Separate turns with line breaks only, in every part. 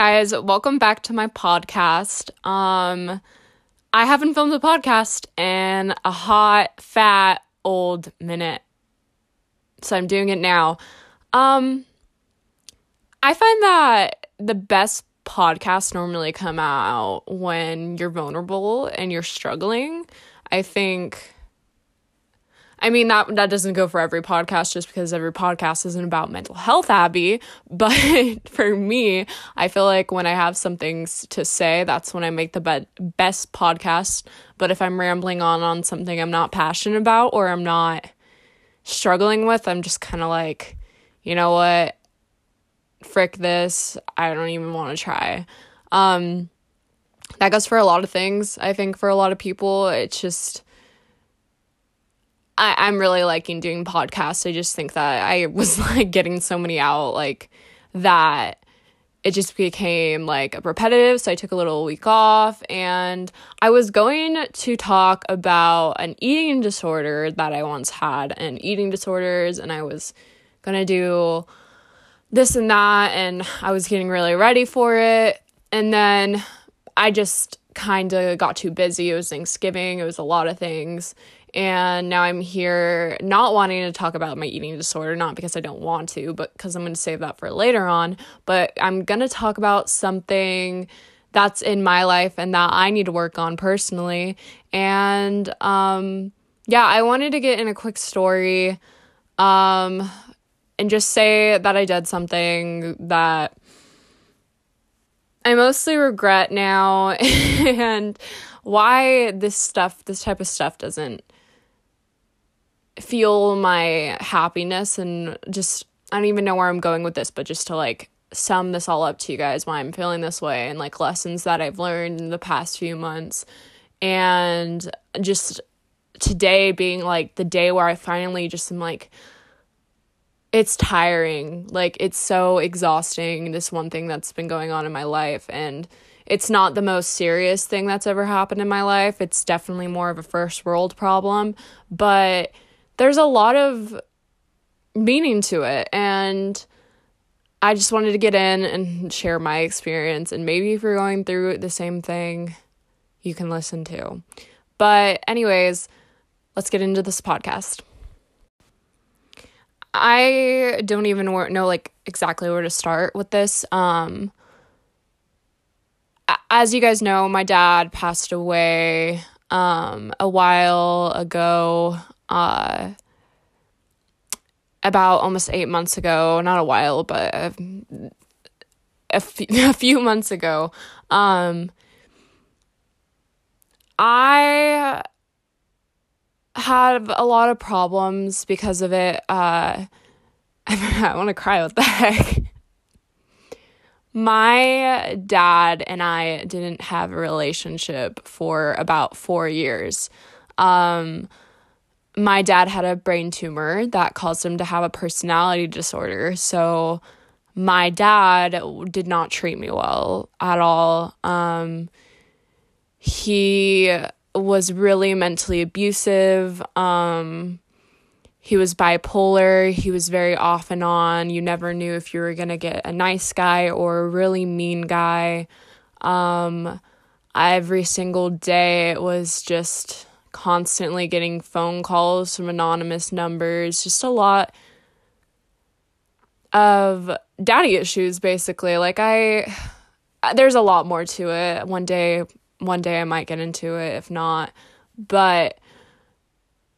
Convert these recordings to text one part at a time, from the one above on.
guys, welcome back to my podcast. Um I haven't filmed a podcast in a hot, fat, old minute. So I'm doing it now. Um I find that the best podcasts normally come out when you're vulnerable and you're struggling. I think I mean that that doesn't go for every podcast just because every podcast isn't about mental health, Abby, but for me, I feel like when I have something to say, that's when I make the be- best podcast. But if I'm rambling on on something I'm not passionate about or I'm not struggling with, I'm just kind of like, you know what? Frick this. I don't even want to try. Um that goes for a lot of things. I think for a lot of people, it's just I, I'm really liking doing podcasts. I just think that I was like getting so many out like that it just became like repetitive. So I took a little week off and I was going to talk about an eating disorder that I once had and eating disorders. And I was going to do this and that. And I was getting really ready for it. And then I just kind of got too busy. It was Thanksgiving, it was a lot of things. And now I'm here not wanting to talk about my eating disorder, not because I don't want to, but because I'm going to save that for later on. But I'm going to talk about something that's in my life and that I need to work on personally. And um, yeah, I wanted to get in a quick story um, and just say that I did something that I mostly regret now and why this stuff, this type of stuff doesn't fuel my happiness and just I don't even know where I'm going with this, but just to like sum this all up to you guys why I'm feeling this way and like lessons that I've learned in the past few months and just today being like the day where I finally just am like it's tiring. Like it's so exhausting this one thing that's been going on in my life and it's not the most serious thing that's ever happened in my life. It's definitely more of a first world problem, but there's a lot of meaning to it and I just wanted to get in and share my experience and maybe if you're going through the same thing you can listen to. But anyways, let's get into this podcast. I don't even know like exactly where to start with this. Um as you guys know, my dad passed away um a while ago uh, about almost eight months ago, not a while, but a, a, few months ago. Um, I had a lot of problems because of it. Uh, I want to cry. What the heck? My dad and I didn't have a relationship for about four years. Um, my dad had a brain tumor that caused him to have a personality disorder. So my dad did not treat me well at all. Um, he was really mentally abusive. Um, he was bipolar. He was very off and on. You never knew if you were going to get a nice guy or a really mean guy. Um, every single day it was just constantly getting phone calls from anonymous numbers, just a lot of daddy issues basically. Like I there's a lot more to it. One day one day I might get into it if not, but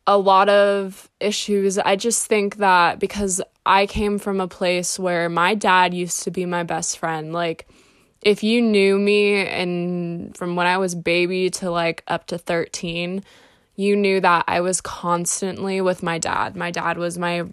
a lot of issues. I just think that because I came from a place where my dad used to be my best friend, like if you knew me and from when I was baby to like up to 13, you knew that I was constantly with my dad. My dad was my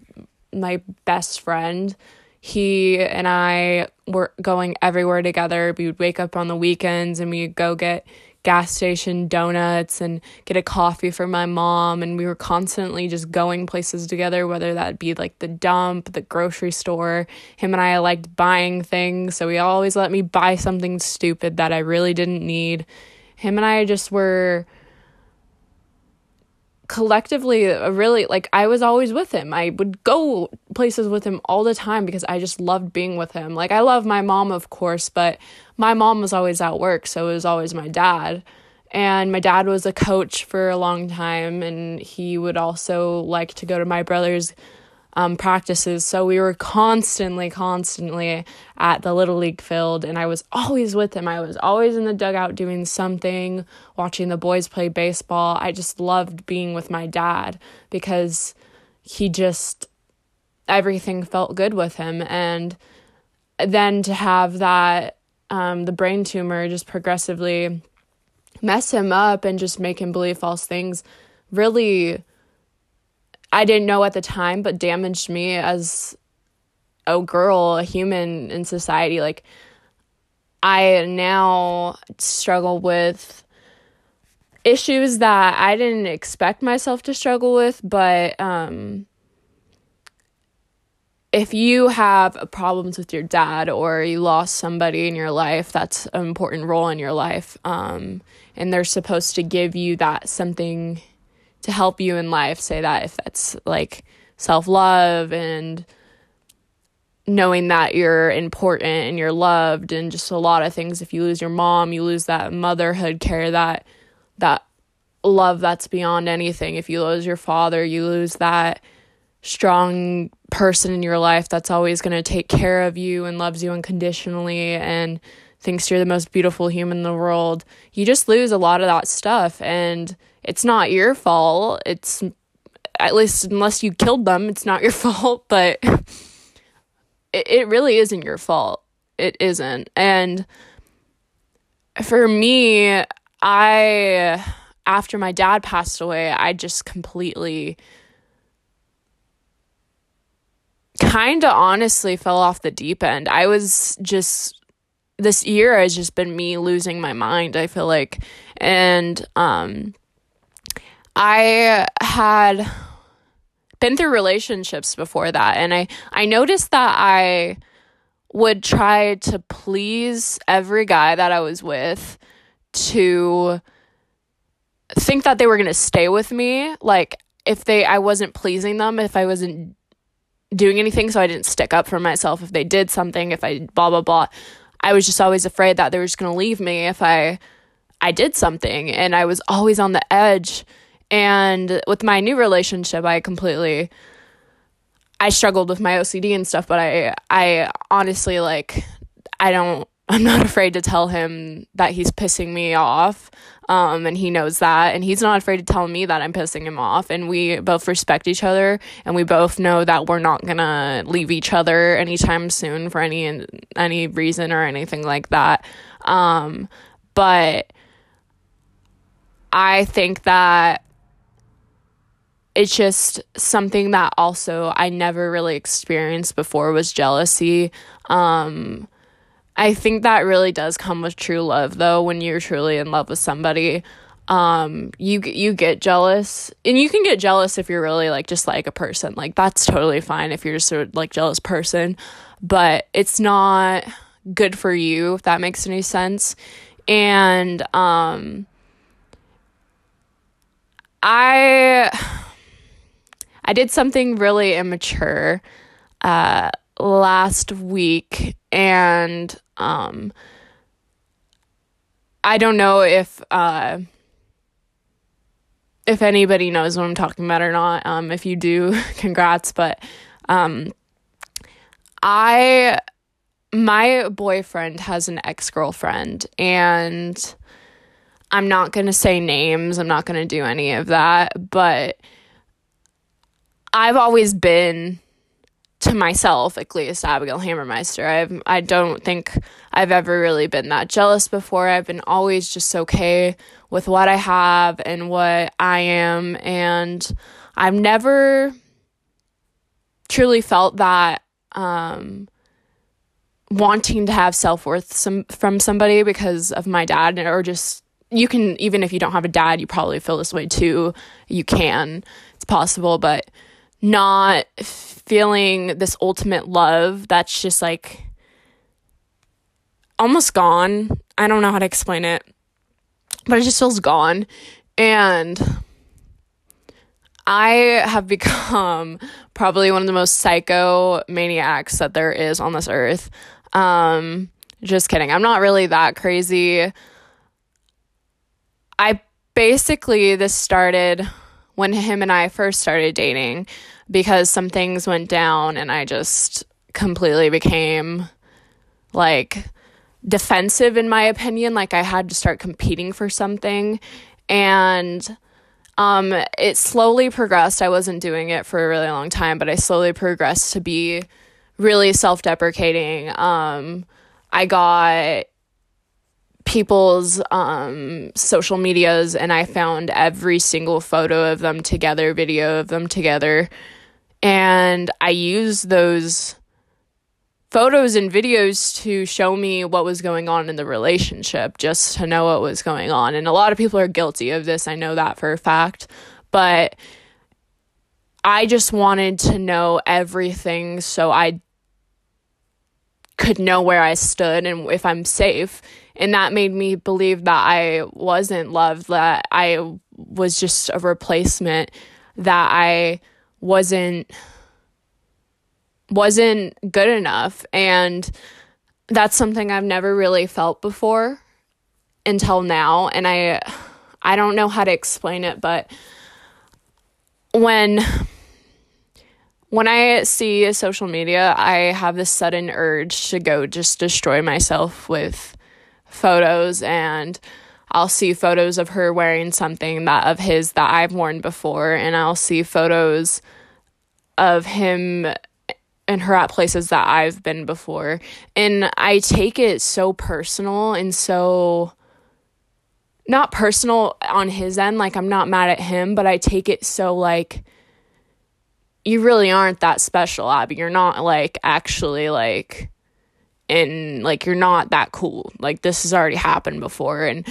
my best friend. He and I were going everywhere together. We would wake up on the weekends and we'd go get gas station donuts and get a coffee for my mom and we were constantly just going places together whether that be like the dump the grocery store him and i liked buying things so he always let me buy something stupid that i really didn't need him and i just were collectively uh, really like I was always with him. I would go places with him all the time because I just loved being with him. Like I love my mom of course, but my mom was always at work, so it was always my dad. And my dad was a coach for a long time and he would also like to go to my brother's um, practices. So we were constantly, constantly at the Little League field, and I was always with him. I was always in the dugout doing something, watching the boys play baseball. I just loved being with my dad because he just, everything felt good with him. And then to have that, um, the brain tumor just progressively mess him up and just make him believe false things really I didn't know at the time, but damaged me as a girl, a human in society. Like, I now struggle with issues that I didn't expect myself to struggle with, but um, if you have problems with your dad or you lost somebody in your life, that's an important role in your life. Um, and they're supposed to give you that something to help you in life. Say that if that's like self love and knowing that you're important and you're loved and just a lot of things if you lose your mom you lose that motherhood care that that love that's beyond anything if you lose your father you lose that strong person in your life that's always going to take care of you and loves you unconditionally and thinks you're the most beautiful human in the world you just lose a lot of that stuff and it's not your fault. It's at least unless you killed them, it's not your fault, but it, it really isn't your fault. It isn't. And for me, I after my dad passed away, I just completely kind of honestly fell off the deep end. I was just this year has just been me losing my mind, I feel like. And um I had been through relationships before that and I I noticed that I would try to please every guy that I was with to think that they were going to stay with me like if they I wasn't pleasing them if I wasn't doing anything so I didn't stick up for myself. If they did something if I blah blah blah I was just always afraid that they were just going to leave me if I I did something and I was always on the edge and with my new relationship, I completely I struggled with my OCD and stuff, but I I honestly like I don't I'm not afraid to tell him that he's pissing me off. Um, and he knows that and he's not afraid to tell me that I'm pissing him off and we both respect each other and we both know that we're not going to leave each other anytime soon for any any reason or anything like that. Um, but I think that it's just something that also I never really experienced before was jealousy. Um, I think that really does come with true love though when you're truly in love with somebody. Um, you you get jealous and you can get jealous if you're really like just like a person. Like that's totally fine if you're just a like jealous person, but it's not good for you if that makes any sense. And um I I did something really immature uh, last week, and um, I don't know if uh, if anybody knows what I'm talking about or not. Um, if you do, congrats. But um, I my boyfriend has an ex girlfriend, and I'm not gonna say names. I'm not gonna do any of that, but I've always been to myself, at least Abigail Hammermeister. I've I don't think I've ever really been that jealous before. I've been always just okay with what I have and what I am and I've never truly felt that um, wanting to have self-worth some from somebody because of my dad or just you can even if you don't have a dad you probably feel this way too you can it's possible but not feeling this ultimate love that's just like almost gone. I don't know how to explain it, but it just feels gone. And I have become probably one of the most psycho maniacs that there is on this earth. Um, just kidding. I'm not really that crazy. I basically, this started when him and I first started dating because some things went down and I just completely became like defensive in my opinion like I had to start competing for something. And um it slowly progressed. I wasn't doing it for a really long time but I slowly progressed to be really self-deprecating. Um I got people's um, social medias and I found every single photo of them together, video of them together. And I used those photos and videos to show me what was going on in the relationship, just to know what was going on. And a lot of people are guilty of this. I know that for a fact. But I just wanted to know everything so I could know where I stood and if I'm safe. And that made me believe that I wasn't loved, that I was just a replacement, that I wasn't wasn't good enough. And that's something I've never really felt before until now. And I I don't know how to explain it but when when I see social media, I have this sudden urge to go just destroy myself with photos and I'll see photos of her wearing something that of his that I've worn before and I'll see photos of him and her at places that I've been before and I take it so personal and so not personal on his end like I'm not mad at him but I take it so like you really aren't that special, Abby. You're not like actually like in like you're not that cool. Like this has already happened before and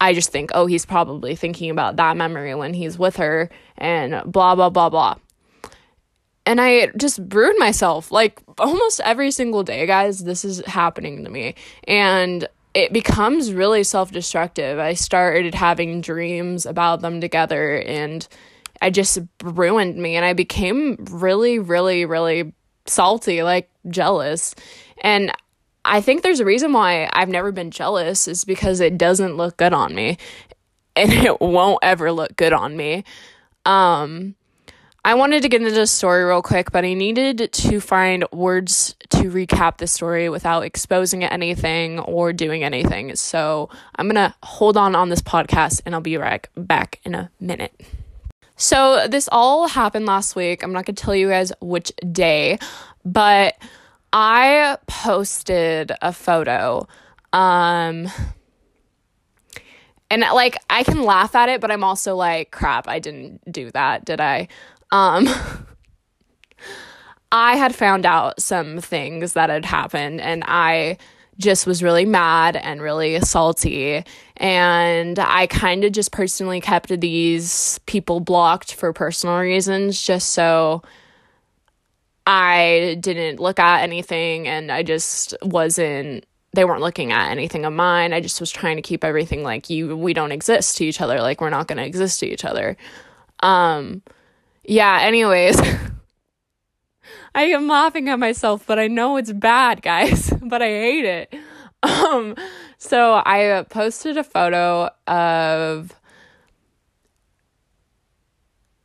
I just think, oh, he's probably thinking about that memory when he's with her and blah blah blah blah. And I just ruined myself like almost every single day, guys. This is happening to me. And it becomes really self destructive. I started having dreams about them together and I just ruined me and I became really, really, really salty, like jealous. And I think there's a reason why I've never been jealous is because it doesn't look good on me and it won't ever look good on me. Um, I wanted to get into the story real quick, but I needed to find words to recap the story without exposing anything or doing anything. So I'm going to hold on on this podcast and I'll be right back in a minute. So this all happened last week. I'm not going to tell you guys which day, but I posted a photo. Um and like I can laugh at it, but I'm also like, crap, I didn't do that, did I? Um I had found out some things that had happened and I just was really mad and really salty. And I kind of just personally kept these people blocked for personal reasons, just so I didn't look at anything and I just wasn't they weren't looking at anything of mine. I just was trying to keep everything like you we don't exist to each other, like we're not going to exist to each other. Um yeah, anyways, I am laughing at myself, but I know it's bad, guys, but I hate it. Um, so I posted a photo of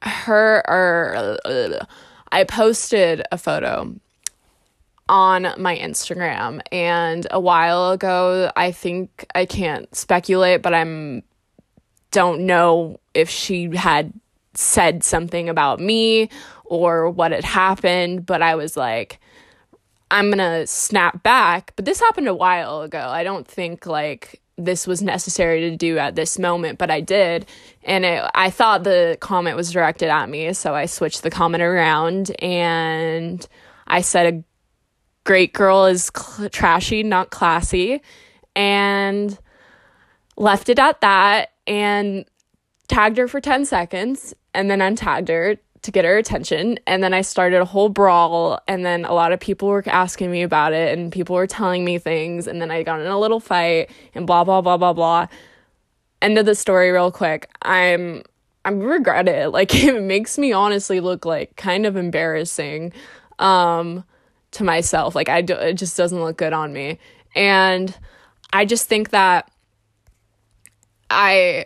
her, or uh, I posted a photo on my Instagram, and a while ago, I think I can't speculate, but I'm don't know if she had said something about me or what had happened, but I was like, I'm gonna snap back. But this happened a while ago. I don't think like this was necessary to do at this moment, but I did. And it, I thought the comment was directed at me, so I switched the comment around and I said, A great girl is cl- trashy, not classy. And left it at that and tagged her for 10 seconds and then untagged her to get her attention. And then I started a whole brawl. And then a lot of people were asking me about it and people were telling me things. And then I got in a little fight and blah, blah, blah, blah, blah. End of the story, real quick. I'm I regret it. Like it makes me honestly look like kind of embarrassing um to myself. Like I do, it just doesn't look good on me. And I just think that I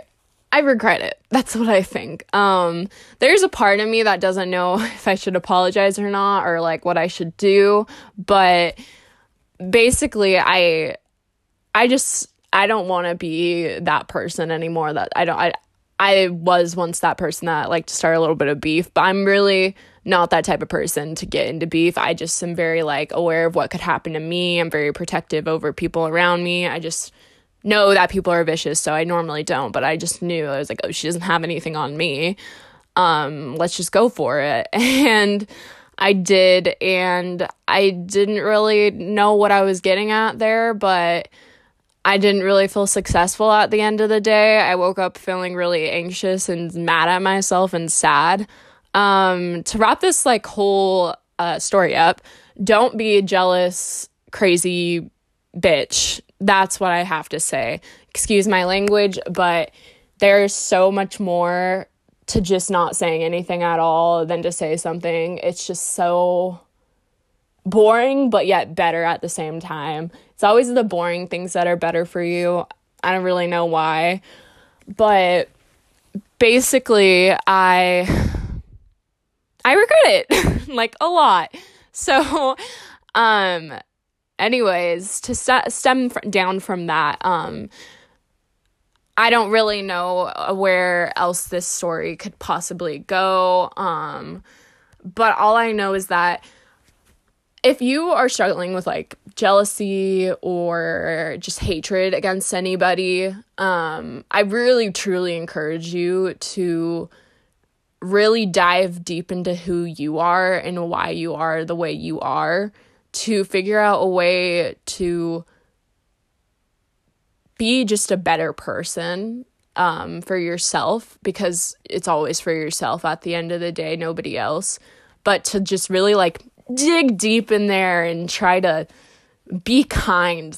I regret it. That's what I think. Um there's a part of me that doesn't know if I should apologize or not or like what I should do, but basically I I just I don't want to be that person anymore that I don't I I was once that person that liked to start a little bit of beef, but I'm really not that type of person to get into beef. I just am very like aware of what could happen to me. I'm very protective over people around me. I just know that people are vicious, so I normally don't, but I just knew I was like, oh, she doesn't have anything on me. Um, let's just go for it. And I did, and I didn't really know what I was getting at there, but I didn't really feel successful at the end of the day. I woke up feeling really anxious and mad at myself and sad. Um, to wrap this like whole uh, story up, don't be a jealous, crazy bitch. That's what I have to say. Excuse my language, but there's so much more to just not saying anything at all than to say something. It's just so boring, but yet better at the same time. It's always the boring things that are better for you. I don't really know why. But basically, I I regret it like a lot. So um anyways, to st- stem down from that, um I don't really know where else this story could possibly go. Um but all I know is that if you are struggling with like jealousy or just hatred against anybody, um, I really truly encourage you to really dive deep into who you are and why you are the way you are to figure out a way to be just a better person um, for yourself because it's always for yourself at the end of the day, nobody else. But to just really like dig deep in there and try to be kind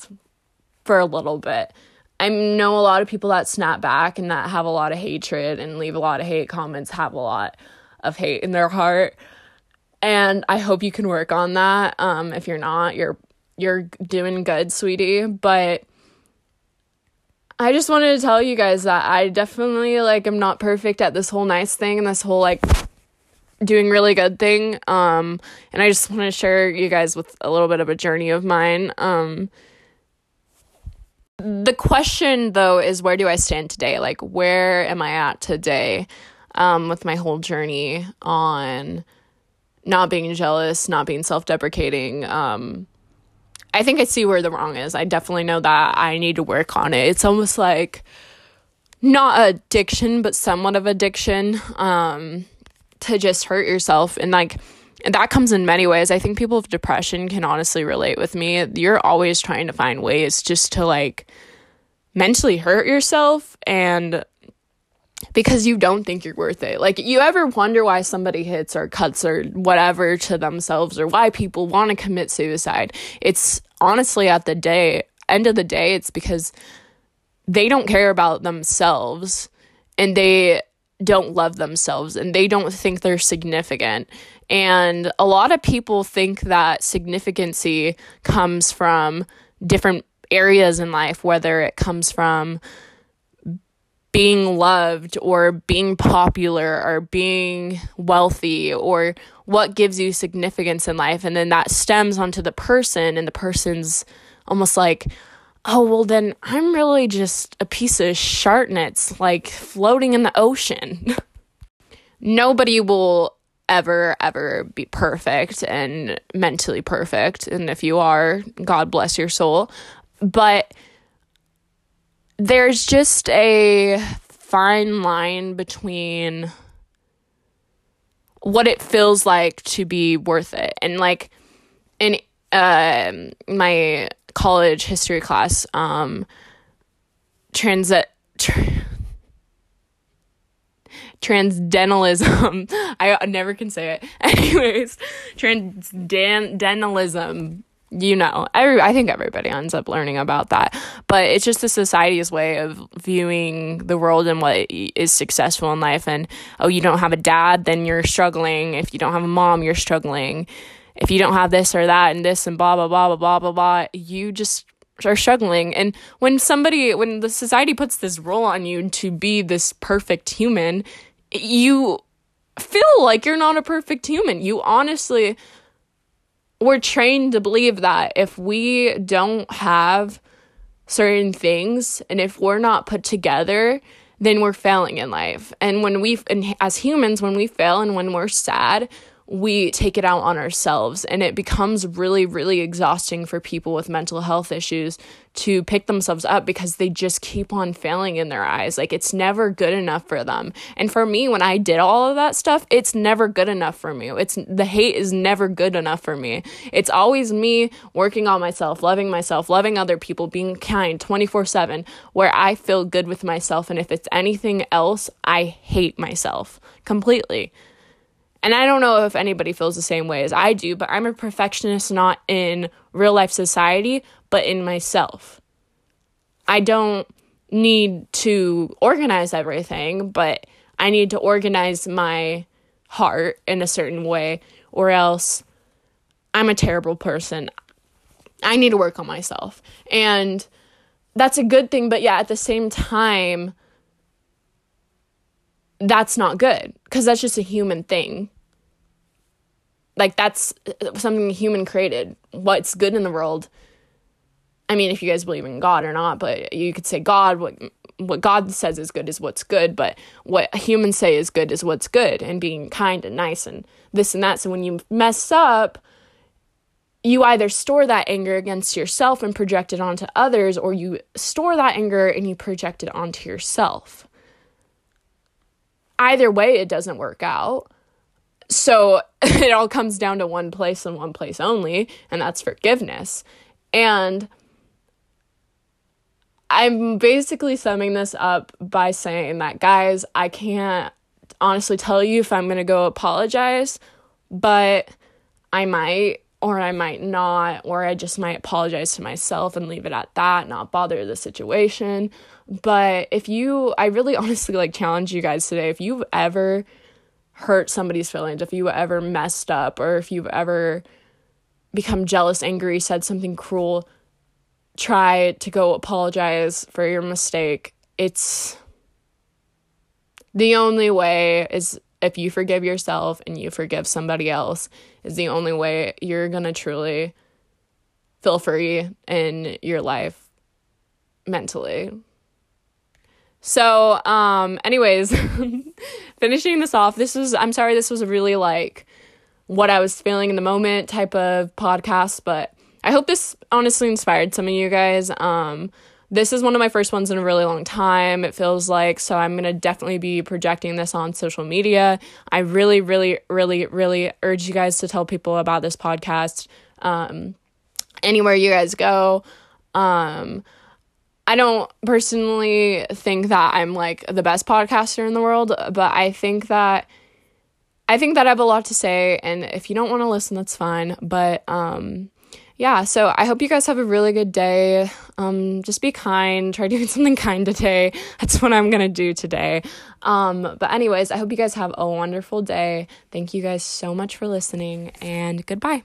for a little bit. I know a lot of people that snap back and that have a lot of hatred and leave a lot of hate comments have a lot of hate in their heart. And I hope you can work on that. Um, if you're not, you're you're doing good, sweetie. But I just wanted to tell you guys that I definitely like am not perfect at this whole nice thing and this whole like doing really good thing. Um, and I just want to share you guys with a little bit of a journey of mine. Um, the question though is where do I stand today? Like, where am I at today um, with my whole journey on not being jealous, not being self deprecating? Um, I think I see where the wrong is. I definitely know that I need to work on it. It's almost like not addiction, but somewhat of addiction. Um, to just hurt yourself and like that comes in many ways. I think people with depression can honestly relate with me. You're always trying to find ways just to like mentally hurt yourself and because you don't think you're worth it. Like you ever wonder why somebody hits or cuts or whatever to themselves or why people want to commit suicide? It's honestly at the day end of the day it's because they don't care about themselves and they don't love themselves and they don't think they're significant. And a lot of people think that significancy comes from different areas in life, whether it comes from being loved or being popular or being wealthy or what gives you significance in life. And then that stems onto the person and the person's almost like, oh, well, then I'm really just a piece of shartnets, like floating in the ocean. Nobody will ever, ever be perfect and mentally perfect. And if you are, God bless your soul. But there's just a fine line between what it feels like to be worth it. And like in uh, my college history class, um, transit. Tra- transdentalism. I never can say it. Anyways, transdentalism. You know every i think everybody ends up learning about that. But it's just the society's way of viewing the world and what is successful in life. And oh you don't have a dad then you're struggling. If you don't have a mom you're struggling. If you don't have this or that and this and blah blah blah blah blah blah blah you just are struggling. And when somebody when the society puts this role on you to be this perfect human you feel like you're not a perfect human. You honestly we're trained to believe that if we don't have certain things and if we're not put together, then we're failing in life. And when we, as humans, when we fail and when we're sad, we take it out on ourselves and it becomes really really exhausting for people with mental health issues to pick themselves up because they just keep on failing in their eyes. Like it's never good enough for them. And for me when i did all of that stuff it's never good enough for me. It's the hate is never good enough for me. It's always me working on myself loving myself loving other people being kind 24/7 where i feel good with myself. And if it's anything else i hate myself completely and I don't know if anybody feels the same way as I do, but I'm a perfectionist not in real life society, but in myself. I don't need to organize everything, but I need to organize my heart in a certain way, or else I'm a terrible person. I need to work on myself. And that's a good thing, but yeah, at the same time, that's not good because that's just a human thing. Like that's uh, something human created. What's good in the world. I mean, if you guys believe in God or not, but you could say God, what what God says is good is what's good, but what humans say is good is what's good, and being kind and nice and this and that. So when you mess up, you either store that anger against yourself and project it onto others, or you store that anger and you project it onto yourself either way, it doesn't work out. So it all comes down to one place and one place only, and that's forgiveness. And I'm basically summing this up by saying that, guys, I can't honestly tell you if I'm going to go apologize, but I might or I might not, or I just might apologize to myself and leave it at that, not bother the situation. But if you, I really honestly like challenge you guys today. If you've ever hurt somebody's feelings, if you ever messed up, or if you've ever become jealous, angry, said something cruel, try to go apologize for your mistake. It's the only way is if you forgive yourself and you forgive somebody else is the only way you're going to truly feel free in your life mentally. So, um anyways, finishing this off. This was I'm sorry this was really like what I was feeling in the moment type of podcast, but I hope this honestly inspired some of you guys. Um this is one of my first ones in a really long time, it feels like. So I'm going to definitely be projecting this on social media. I really, really, really, really urge you guys to tell people about this podcast um, anywhere you guys go. Um, I don't personally think that I'm like the best podcaster in the world, but I think that I think that I have a lot to say and if you don't want to listen that's fine, but um yeah, so I hope you guys have a really good day. Um, just be kind. Try doing something kind today. That's what I'm gonna do today. Um, but anyways, I hope you guys have a wonderful day. Thank you guys so much for listening, and goodbye.